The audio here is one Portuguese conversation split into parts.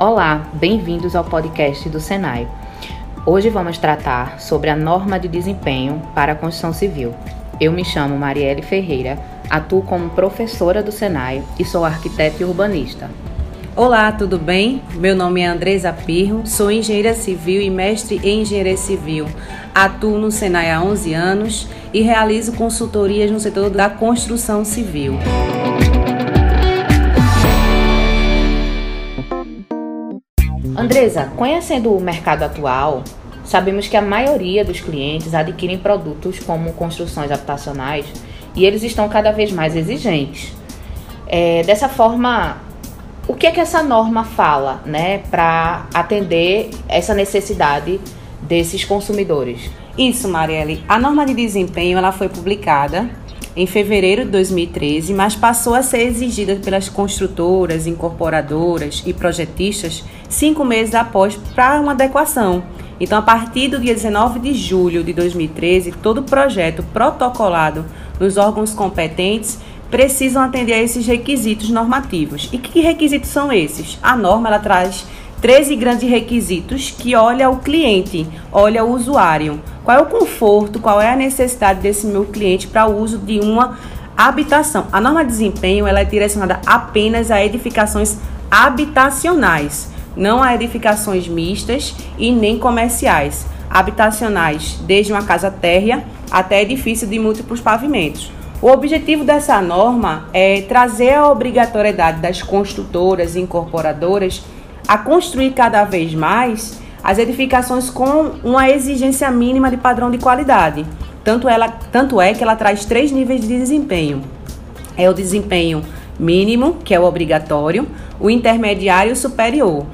Olá, bem-vindos ao podcast do Senai. Hoje vamos tratar sobre a norma de desempenho para a construção civil. Eu me chamo Marielle Ferreira, atuo como professora do Senai e sou arquiteta e urbanista. Olá, tudo bem? Meu nome é Andresa Pirro, sou engenheira civil e mestre em engenharia civil. Atuo no Senai há 11 anos e realizo consultorias no setor da construção civil. Andresa, conhecendo o mercado atual, sabemos que a maioria dos clientes adquirem produtos como construções habitacionais e eles estão cada vez mais exigentes. É, dessa forma, o que é que essa norma fala, né, para atender essa necessidade desses consumidores? Isso, Marielle. A norma de desempenho ela foi publicada em fevereiro de 2013, mas passou a ser exigida pelas construtoras, incorporadoras e projetistas cinco meses após para uma adequação. Então, a partir do dia 19 de julho de 2013, todo projeto protocolado nos órgãos competentes precisam atender a esses requisitos normativos. E que requisitos são esses? A norma ela traz 13 grandes requisitos que olha o cliente, olha o usuário. Qual é o conforto, qual é a necessidade desse meu cliente para o uso de uma habitação. A norma de desempenho ela é direcionada apenas a edificações habitacionais, não a edificações mistas e nem comerciais. Habitacionais, desde uma casa térrea até edifício de múltiplos pavimentos. O objetivo dessa norma é trazer a obrigatoriedade das construtoras e incorporadoras a construir cada vez mais as edificações com uma exigência mínima de padrão de qualidade. Tanto, ela, tanto é que ela traz três níveis de desempenho. É o desempenho mínimo, que é o obrigatório, o intermediário e o superior.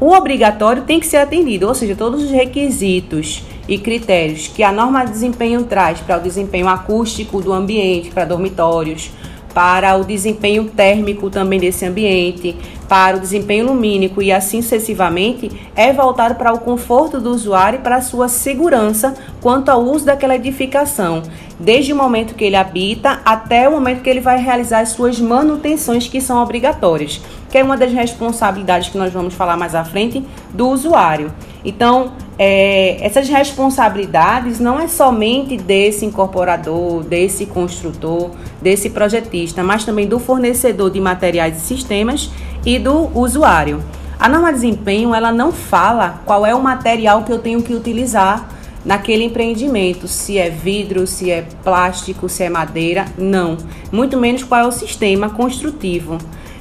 O obrigatório tem que ser atendido, ou seja, todos os requisitos e critérios que a norma de desempenho traz para o desempenho acústico do ambiente, para dormitórios, para o desempenho térmico também desse ambiente, para o desempenho lumínico e assim sucessivamente, é voltado para o conforto do usuário e para a sua segurança quanto ao uso daquela edificação, desde o momento que ele habita até o momento que ele vai realizar as suas manutenções que são obrigatórias, que é uma das responsabilidades que nós vamos falar mais à frente do usuário. Então, é, essas responsabilidades não é somente desse incorporador, desse construtor, desse projetista, mas também do fornecedor de materiais e sistemas e do usuário. A norma de desempenho ela não fala qual é o material que eu tenho que utilizar naquele empreendimento, se é vidro, se é plástico, se é madeira, não. Muito menos qual é o sistema construtivo.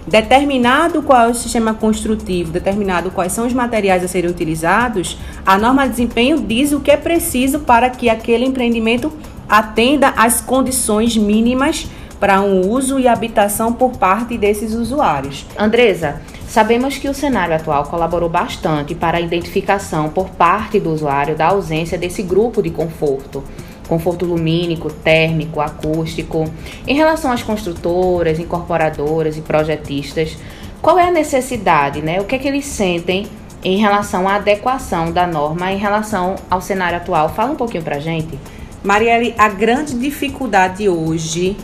Determinado qual é o sistema construtivo, determinado quais são os materiais a serem utilizados, a norma de desempenho diz o que é preciso para que aquele empreendimento atenda às condições mínimas para um uso e habitação por parte desses usuários. Andresa, sabemos que o cenário atual colaborou bastante para a identificação por parte do usuário da ausência desse grupo de conforto conforto lumínico, térmico, acústico. Em relação às construtoras, incorporadoras e projetistas, qual é a necessidade, né? O que é que eles sentem em relação à adequação da norma em relação ao cenário atual? Fala um pouquinho pra gente. Marielle, a grande dificuldade hoje,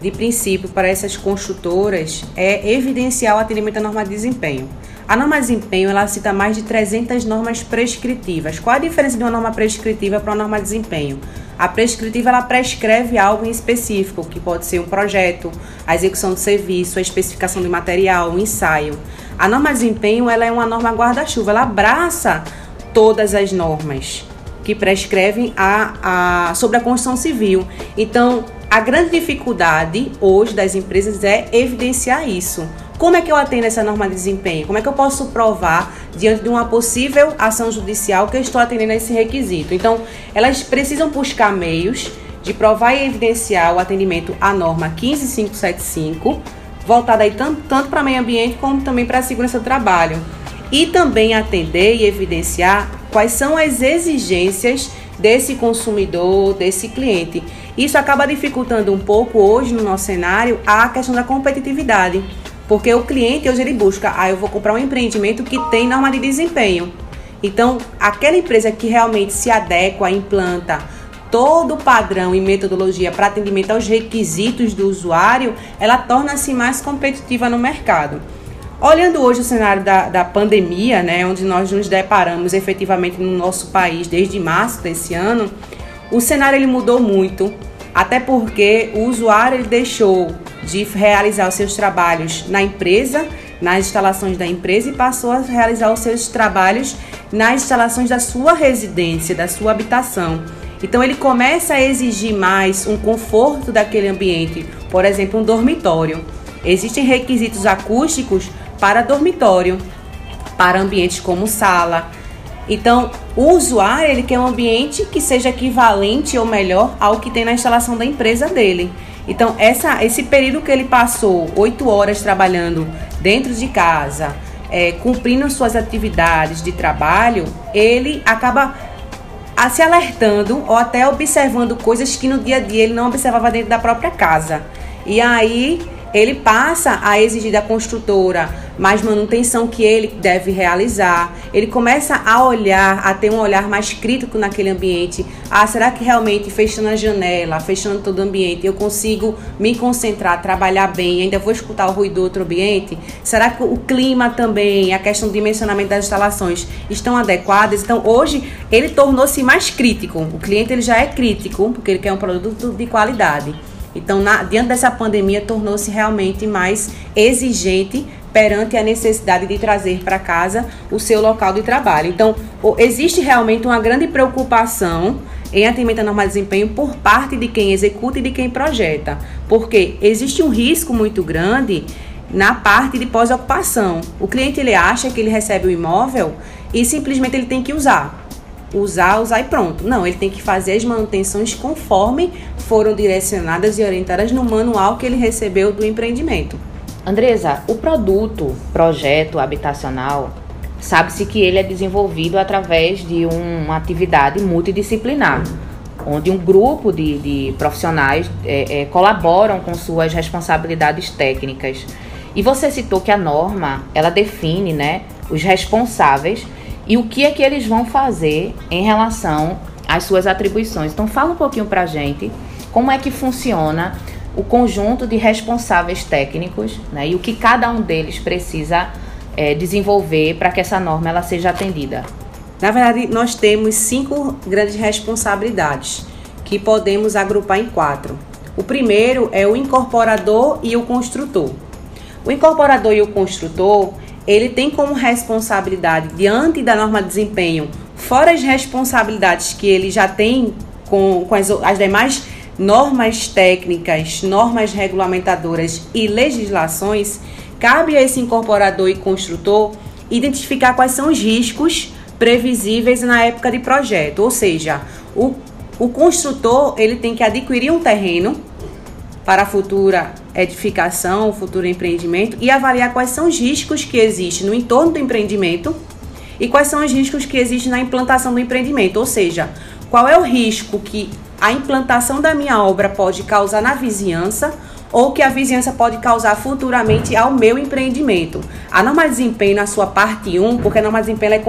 de princípio, para essas construtoras é evidenciar o atendimento à norma de desempenho. A norma de desempenho ela cita mais de 300 normas prescritivas. Qual a diferença de uma norma prescritiva para uma norma de desempenho? A prescritiva ela prescreve algo em específico, que pode ser um projeto, a execução de serviço, a especificação de material, um ensaio. A norma de desempenho ela é uma norma guarda-chuva, ela abraça todas as normas que prescrevem a, a, sobre a construção civil. Então, a grande dificuldade hoje das empresas é evidenciar isso. Como é que eu atendo essa norma de desempenho? Como é que eu posso provar diante de uma possível ação judicial que eu estou atendendo a esse requisito? Então, elas precisam buscar meios de provar e evidenciar o atendimento à norma 15575, voltada aí tanto, tanto para meio ambiente como também para a segurança do trabalho. E também atender e evidenciar quais são as exigências desse consumidor, desse cliente. Isso acaba dificultando um pouco hoje no nosso cenário a questão da competitividade. Porque o cliente hoje ele busca, ah, eu vou comprar um empreendimento que tem norma de desempenho. Então, aquela empresa que realmente se adequa, implanta todo o padrão e metodologia para atendimento aos requisitos do usuário, ela torna-se mais competitiva no mercado. Olhando hoje o cenário da, da pandemia, né, onde nós nos deparamos efetivamente no nosso país desde março desse ano, o cenário ele mudou muito, até porque o usuário ele deixou de realizar os seus trabalhos na empresa, nas instalações da empresa e passou a realizar os seus trabalhos nas instalações da sua residência, da sua habitação. Então ele começa a exigir mais um conforto daquele ambiente, por exemplo, um dormitório. Existem requisitos acústicos para dormitório, para ambientes como sala. Então, o usuário ele quer um ambiente que seja equivalente ou melhor ao que tem na instalação da empresa dele. Então, essa, esse período que ele passou oito horas trabalhando dentro de casa, é, cumprindo suas atividades de trabalho, ele acaba a, se alertando ou até observando coisas que no dia a dia ele não observava dentro da própria casa. E aí ele passa a exigir da construtora mais manutenção que ele deve realizar. Ele começa a olhar, a ter um olhar mais crítico naquele ambiente. Ah, será que realmente fechando a janela, fechando todo o ambiente, eu consigo me concentrar, trabalhar bem? Ainda vou escutar o ruído do outro ambiente? Será que o clima também, a questão do dimensionamento das instalações estão adequadas? Então, hoje ele tornou-se mais crítico. O cliente ele já é crítico porque ele quer um produto de qualidade. Então, na, diante dessa pandemia, tornou-se realmente mais exigente perante a necessidade de trazer para casa o seu local de trabalho. Então, existe realmente uma grande preocupação em atendimento à norma de desempenho por parte de quem executa e de quem projeta, porque existe um risco muito grande na parte de pós-ocupação. O cliente ele acha que ele recebe o imóvel e simplesmente ele tem que usar usar, usar e pronto. Não, ele tem que fazer as manutenções conforme foram direcionadas e orientadas no manual que ele recebeu do empreendimento. Andresa, o produto, projeto habitacional, sabe-se que ele é desenvolvido através de uma atividade multidisciplinar, onde um grupo de, de profissionais é, é, colaboram com suas responsabilidades técnicas. E você citou que a norma, ela define né, os responsáveis e o que é que eles vão fazer em relação às suas atribuições. Então fala um pouquinho para a gente como é que funciona o conjunto de responsáveis técnicos né, e o que cada um deles precisa é, desenvolver para que essa norma ela seja atendida. Na verdade, nós temos cinco grandes responsabilidades que podemos agrupar em quatro. O primeiro é o incorporador e o construtor. O incorporador e o construtor ele tem como responsabilidade diante da norma de desempenho, fora as responsabilidades que ele já tem com, com as, as demais normas técnicas, normas regulamentadoras e legislações, cabe a esse incorporador e construtor identificar quais são os riscos previsíveis na época de projeto, ou seja, o, o construtor ele tem que adquirir um terreno para a futura edificação, futuro empreendimento e avaliar quais são os riscos que existem no entorno do empreendimento e quais são os riscos que existem na implantação do empreendimento, ou seja, qual é o risco que a implantação da minha obra pode causar na vizinhança ou que a vizinhança pode causar futuramente ao meu empreendimento. A norma de desempenho, na sua parte 1, porque a norma de desempenho é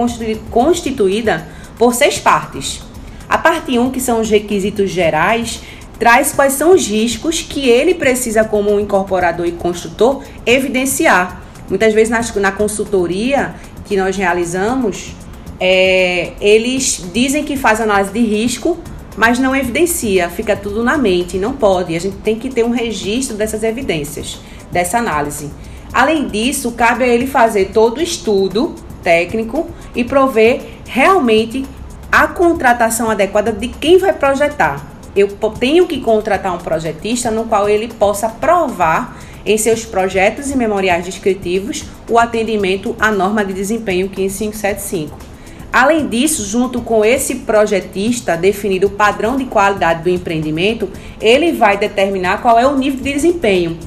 constituída por seis partes. A parte 1, que são os requisitos gerais, traz quais são os riscos que ele precisa, como incorporador e construtor, evidenciar. Muitas vezes na, na consultoria que nós realizamos, é, eles dizem que faz análise de risco, mas não evidencia, fica tudo na mente, não pode. A gente tem que ter um registro dessas evidências, dessa análise. Além disso, cabe a ele fazer todo o estudo técnico e prover realmente a contratação adequada de quem vai projetar eu tenho que contratar um projetista no qual ele possa provar em seus projetos e memoriais descritivos o atendimento à norma de desempenho 15575. Além disso, junto com esse projetista definido o padrão de qualidade do empreendimento, ele vai determinar qual é o nível de desempenho.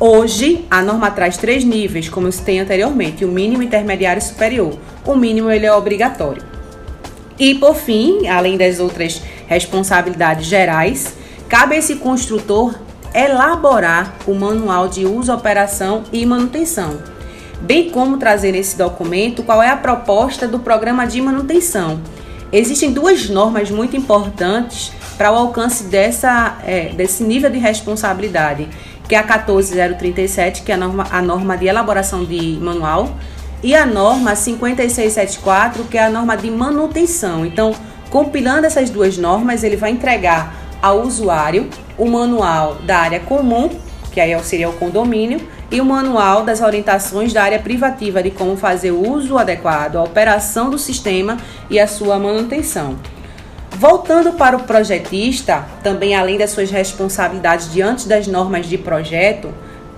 Hoje, a norma traz três níveis, como eu citei anteriormente, o mínimo, intermediário e superior. O mínimo ele é obrigatório. E por fim, além das outras responsabilidades gerais, cabe a esse construtor elaborar o manual de uso, operação e manutenção, bem como trazer nesse documento qual é a proposta do programa de manutenção. Existem duas normas muito importantes para o alcance dessa, é, desse nível de responsabilidade, que é a 14037, que é a norma, a norma de elaboração de manual, e a norma 5674, que é a norma de manutenção. Então, compilando essas duas normas, ele vai entregar ao usuário o manual da área comum, que aí seria o condomínio, e o manual das orientações da área privativa de como fazer o uso adequado, a operação do sistema e a sua manutenção. Voltando para o projetista, também além das suas responsabilidades diante das normas de projeto,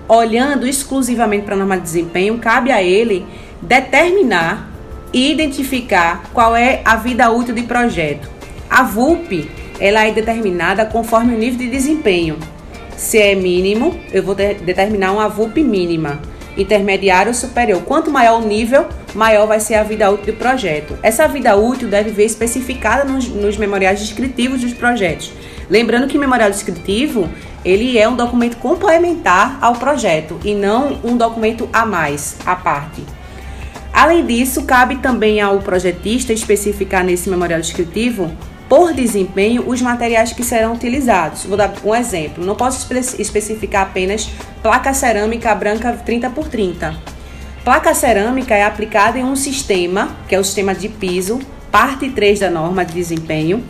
olhando exclusivamente para a norma de desempenho, cabe a ele determinar e identificar qual é a vida útil de projeto. A VUP ela é determinada conforme o nível de desempenho. Se é mínimo, eu vou determinar uma VUP mínima intermediário ou superior. Quanto maior o nível, maior vai ser a vida útil do projeto. Essa vida útil deve vir especificada nos, nos memoriais descritivos dos projetos. Lembrando que o memorial descritivo ele é um documento complementar ao projeto e não um documento a mais, à parte. Além disso, cabe também ao projetista especificar nesse memorial descritivo por desempenho os materiais que serão utilizados. Vou dar um exemplo. Não posso especificar apenas placa cerâmica branca 30 por 30. Placa cerâmica é aplicada em um sistema, que é o sistema de piso, parte 3 da norma de desempenho,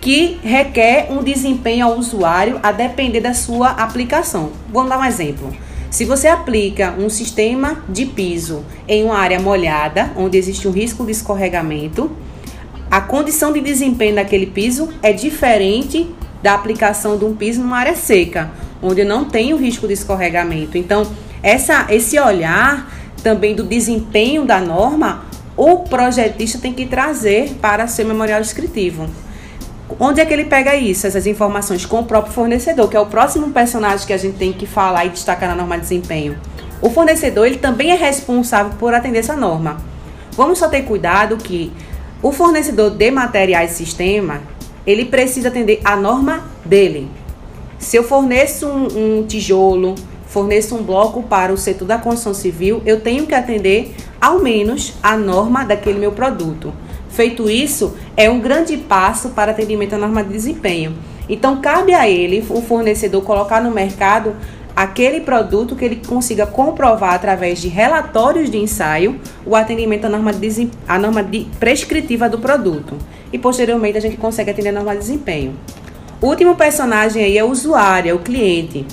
que requer um desempenho ao usuário a depender da sua aplicação. Vamos dar um exemplo. Se você aplica um sistema de piso em uma área molhada, onde existe um risco de escorregamento, a condição de desempenho daquele piso é diferente da aplicação de um piso numa área seca, onde não tem o risco de escorregamento. Então, essa, esse olhar também do desempenho da norma, o projetista tem que trazer para seu memorial descritivo. Onde é que ele pega isso, essas informações? Com o próprio fornecedor, que é o próximo personagem que a gente tem que falar e destacar na norma de desempenho. O fornecedor ele também é responsável por atender essa norma. Vamos só ter cuidado que o fornecedor de materiais sistema, ele precisa atender a norma dele. Se eu forneço um, um tijolo, forneço um bloco para o setor da construção civil, eu tenho que atender ao menos a norma daquele meu produto. Feito isso, é um grande passo para atendimento à norma de desempenho. Então, cabe a ele, o fornecedor, colocar no mercado aquele produto que ele consiga comprovar através de relatórios de ensaio o atendimento à norma, de, à norma de prescritiva do produto. E posteriormente a gente consegue atender a norma de desempenho. O último personagem aí é o usuário, é o cliente.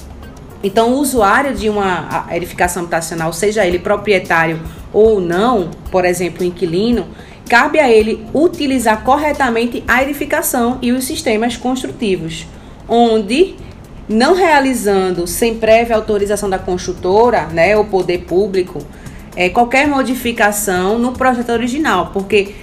Então, o usuário de uma edificação habitacional, seja ele proprietário ou não, por exemplo, inquilino, cabe a ele utilizar corretamente a edificação e os sistemas construtivos, onde não realizando sem prévia autorização da construtora, né, ou poder público, é, qualquer modificação no projeto original, porque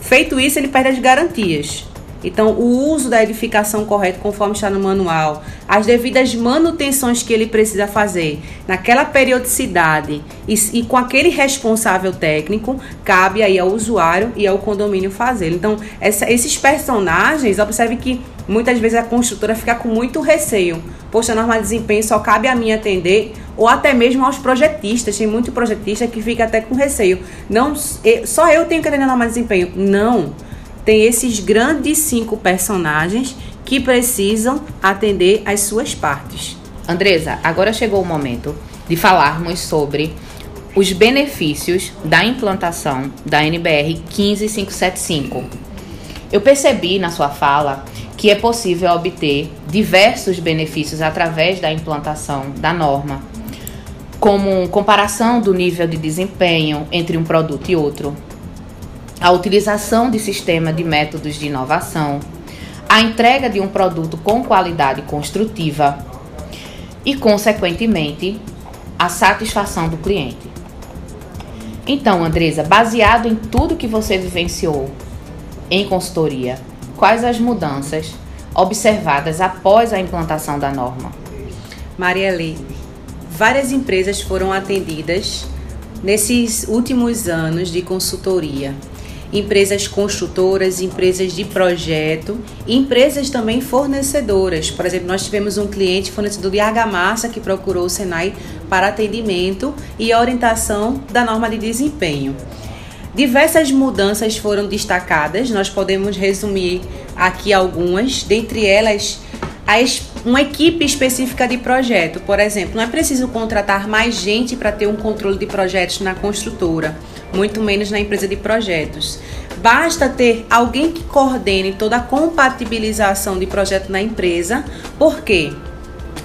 feito isso ele perde as garantias. Então, o uso da edificação correta, conforme está no manual, as devidas manutenções que ele precisa fazer naquela periodicidade e, e, com aquele responsável técnico, cabe aí ao usuário e ao condomínio fazer. Então, essa, esses personagens, observe que muitas vezes a construtora fica com muito receio. Poxa, a norma de desempenho só cabe a mim atender, ou até mesmo aos projetistas. Tem muito projetista que fica até com receio. Não, só eu tenho que atender a norma de desempenho. Não tem esses grandes cinco personagens que precisam atender as suas partes. Andresa, agora chegou o momento de falarmos sobre os benefícios da implantação da NBR 15575. Eu percebi na sua fala que é possível obter diversos benefícios através da implantação da norma, como comparação do nível de desempenho entre um produto e outro, a utilização de sistema de métodos de inovação, a entrega de um produto com qualidade construtiva e, consequentemente, a satisfação do cliente. Então, Andresa, baseado em tudo que você vivenciou em consultoria, quais as mudanças observadas após a implantação da norma? Maria Lee, várias empresas foram atendidas nesses últimos anos de consultoria empresas construtoras, empresas de projeto, empresas também fornecedoras. Por exemplo, nós tivemos um cliente fornecedor de argamassa que procurou o Senai para atendimento e orientação da norma de desempenho. Diversas mudanças foram destacadas, nós podemos resumir aqui algumas, dentre elas uma equipe específica de projeto. Por exemplo, não é preciso contratar mais gente para ter um controle de projetos na construtora, muito menos na empresa de projetos. Basta ter alguém que coordene toda a compatibilização de projeto na empresa. Por quê?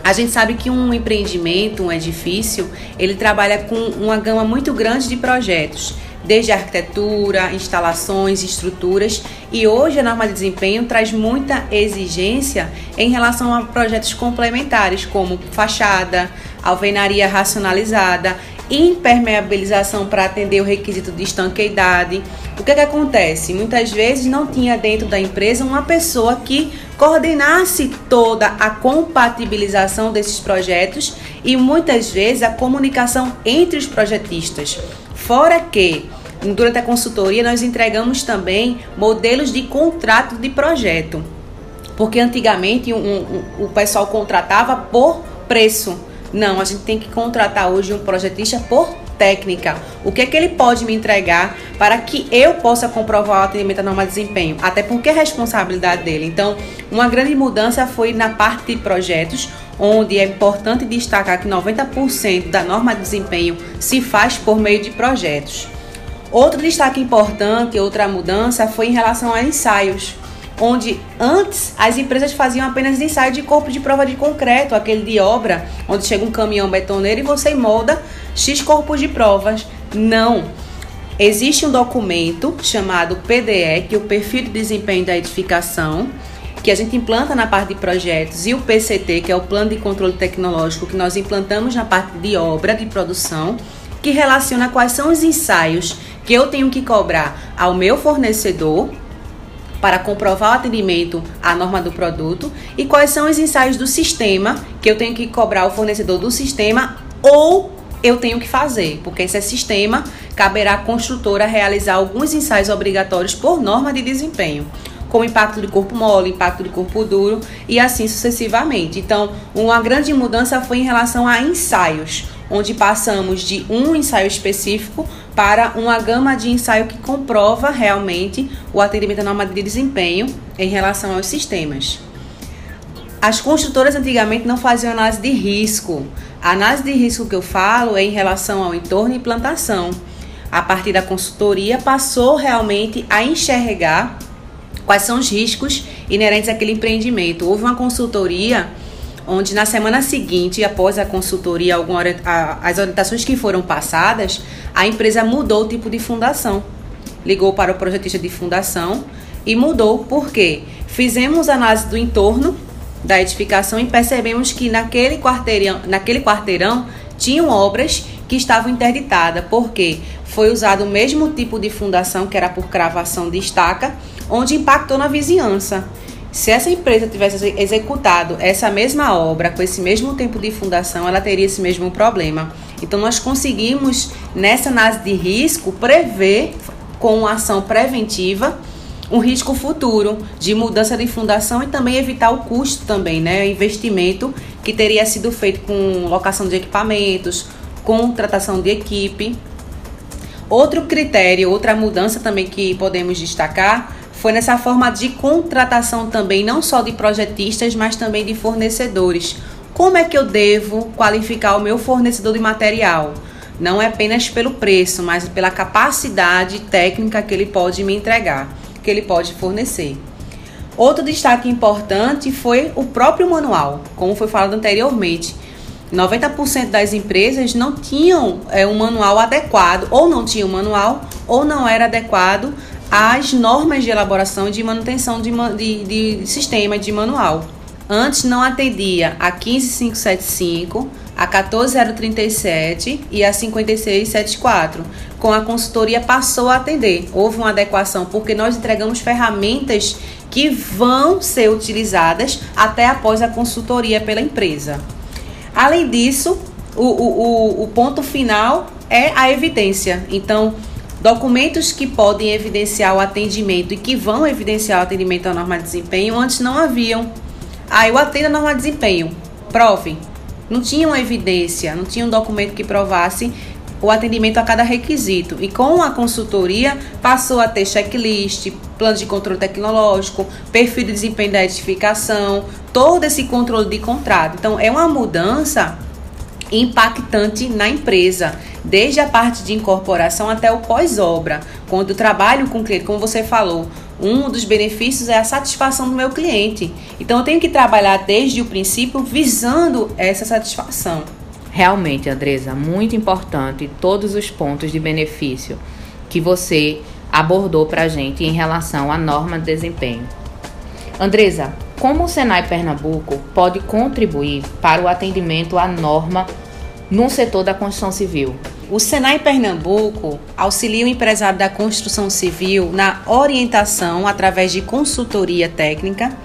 A gente sabe que um empreendimento, um edifício, ele trabalha com uma gama muito grande de projetos desde arquitetura, instalações, estruturas, e hoje a norma de desempenho traz muita exigência em relação a projetos complementares, como fachada, alvenaria racionalizada, impermeabilização para atender o requisito de estanqueidade. O que, é que acontece? Muitas vezes não tinha dentro da empresa uma pessoa que coordenasse toda a compatibilização desses projetos e muitas vezes a comunicação entre os projetistas. Fora que durante a consultoria nós entregamos também modelos de contrato de projeto. Porque antigamente um, um, o pessoal contratava por preço. Não, a gente tem que contratar hoje um projetista por técnica. O que é que ele pode me entregar para que eu possa comprovar o atendimento à norma de desempenho? Até porque é responsabilidade dele. Então, uma grande mudança foi na parte de projetos, onde é importante destacar que 90% da norma de desempenho se faz por meio de projetos. Outro destaque importante, outra mudança foi em relação a ensaios, onde antes as empresas faziam apenas ensaio de corpo de prova de concreto, aquele de obra, onde chega um caminhão betoneiro e você molda X corpos de provas. Não. Existe um documento chamado PDE, que é o Perfil de Desempenho da Edificação, que a gente implanta na parte de projetos, e o PCT, que é o Plano de Controle Tecnológico, que nós implantamos na parte de obra, de produção, que relaciona quais são os ensaios que eu tenho que cobrar ao meu fornecedor para comprovar o atendimento à norma do produto e quais são os ensaios do sistema que eu tenho que cobrar ao fornecedor do sistema ou eu tenho que fazer, porque esse é sistema caberá à construtora realizar alguns ensaios obrigatórios por norma de desempenho com impacto de corpo mole, impacto de corpo duro e assim sucessivamente. Então, uma grande mudança foi em relação a ensaios, onde passamos de um ensaio específico para uma gama de ensaio que comprova realmente o atendimento à norma de desempenho em relação aos sistemas. As construtoras antigamente não faziam análise de risco. A análise de risco que eu falo é em relação ao entorno e plantação. A partir da consultoria, passou realmente a enxergar quais são os riscos inerentes àquele empreendimento. Houve uma consultoria onde na semana seguinte, após a consultoria, alguma, as orientações que foram passadas, a empresa mudou o tipo de fundação. Ligou para o projetista de fundação e mudou porque fizemos análise do entorno da edificação e percebemos que naquele quarteirão, naquele quarteirão tinham obras que estavam interditadas, porque foi usado o mesmo tipo de fundação que era por cravação de estaca onde impactou na vizinhança. Se essa empresa tivesse executado essa mesma obra com esse mesmo tempo de fundação, ela teria esse mesmo problema. Então, nós conseguimos, nessa análise de risco, prever com ação preventiva um risco futuro de mudança de fundação e também evitar o custo também, né? O investimento que teria sido feito com locação de equipamentos, contratação de equipe. Outro critério, outra mudança também que podemos destacar foi nessa forma de contratação também, não só de projetistas, mas também de fornecedores. Como é que eu devo qualificar o meu fornecedor de material? Não é apenas pelo preço, mas pela capacidade técnica que ele pode me entregar, que ele pode fornecer. Outro destaque importante foi o próprio manual, como foi falado anteriormente. 90% das empresas não tinham é, um manual adequado, ou não tinham manual, ou não era adequado as normas de elaboração e de manutenção de, de, de sistema de manual. Antes não atendia a 15575, a 14037 e a 5674. Com a consultoria passou a atender. Houve uma adequação porque nós entregamos ferramentas que vão ser utilizadas até após a consultoria pela empresa. Além disso, o, o, o ponto final é a evidência. Então, Documentos que podem evidenciar o atendimento e que vão evidenciar o atendimento à norma de desempenho antes não haviam. Ah, eu atendo a norma de desempenho. Prove. Não tinha uma evidência, não tinha um documento que provasse o atendimento a cada requisito e com a consultoria passou a ter checklist, plano de controle tecnológico, perfil de desempenho da edificação, todo esse controle de contrato. Então é uma mudança impactante na empresa, desde a parte de incorporação até o pós-obra. Quando eu trabalho com o cliente, como você falou, um dos benefícios é a satisfação do meu cliente. Então eu tenho que trabalhar desde o princípio visando essa satisfação. Realmente, Andresa, muito importante todos os pontos de benefício que você abordou para a gente em relação à norma de desempenho. Andresa, como o Senai Pernambuco pode contribuir para o atendimento à norma no setor da construção civil? O Senai Pernambuco auxilia o empresário da construção civil na orientação através de consultoria técnica,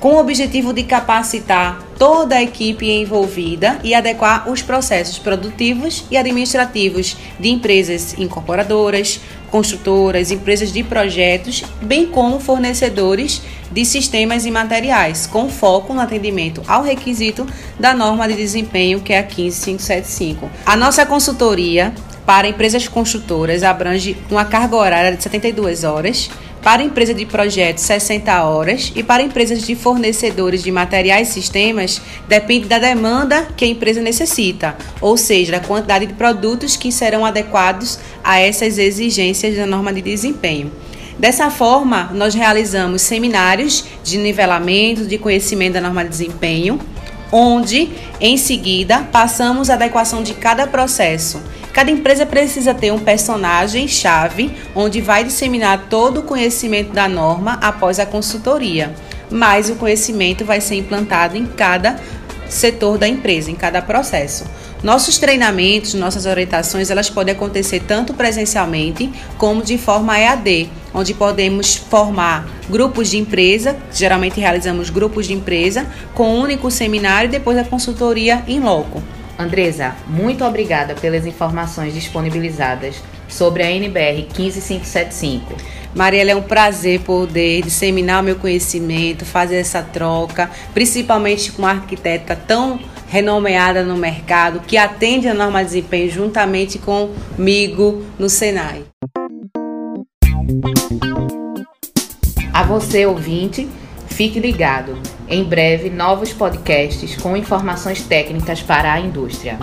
com o objetivo de capacitar toda a equipe envolvida e adequar os processos produtivos e administrativos de empresas incorporadoras, construtoras, empresas de projetos, bem como fornecedores de sistemas e materiais, com foco no atendimento ao requisito da norma de desempenho, que é a 15575. A nossa consultoria para empresas construtoras abrange uma carga horária de 72 horas, para empresa de projetos 60 horas e para empresas de fornecedores de materiais e sistemas depende da demanda que a empresa necessita, ou seja, da quantidade de produtos que serão adequados a essas exigências da norma de desempenho. Dessa forma, nós realizamos seminários de nivelamento de conhecimento da norma de desempenho, onde, em seguida, passamos a adequação de cada processo Cada empresa precisa ter um personagem-chave onde vai disseminar todo o conhecimento da norma após a consultoria, mas o conhecimento vai ser implantado em cada setor da empresa, em cada processo. Nossos treinamentos, nossas orientações, elas podem acontecer tanto presencialmente como de forma EAD, onde podemos formar grupos de empresa, geralmente realizamos grupos de empresa, com um único seminário e depois a consultoria em loco. Andresa, muito obrigada pelas informações disponibilizadas sobre a NBR 15575. Mariela, é um prazer poder disseminar o meu conhecimento, fazer essa troca, principalmente com uma arquiteta tão renomeada no mercado, que atende a norma de desempenho juntamente comigo no Senai. A você, ouvinte, Fique ligado. Em breve, novos podcasts com informações técnicas para a indústria.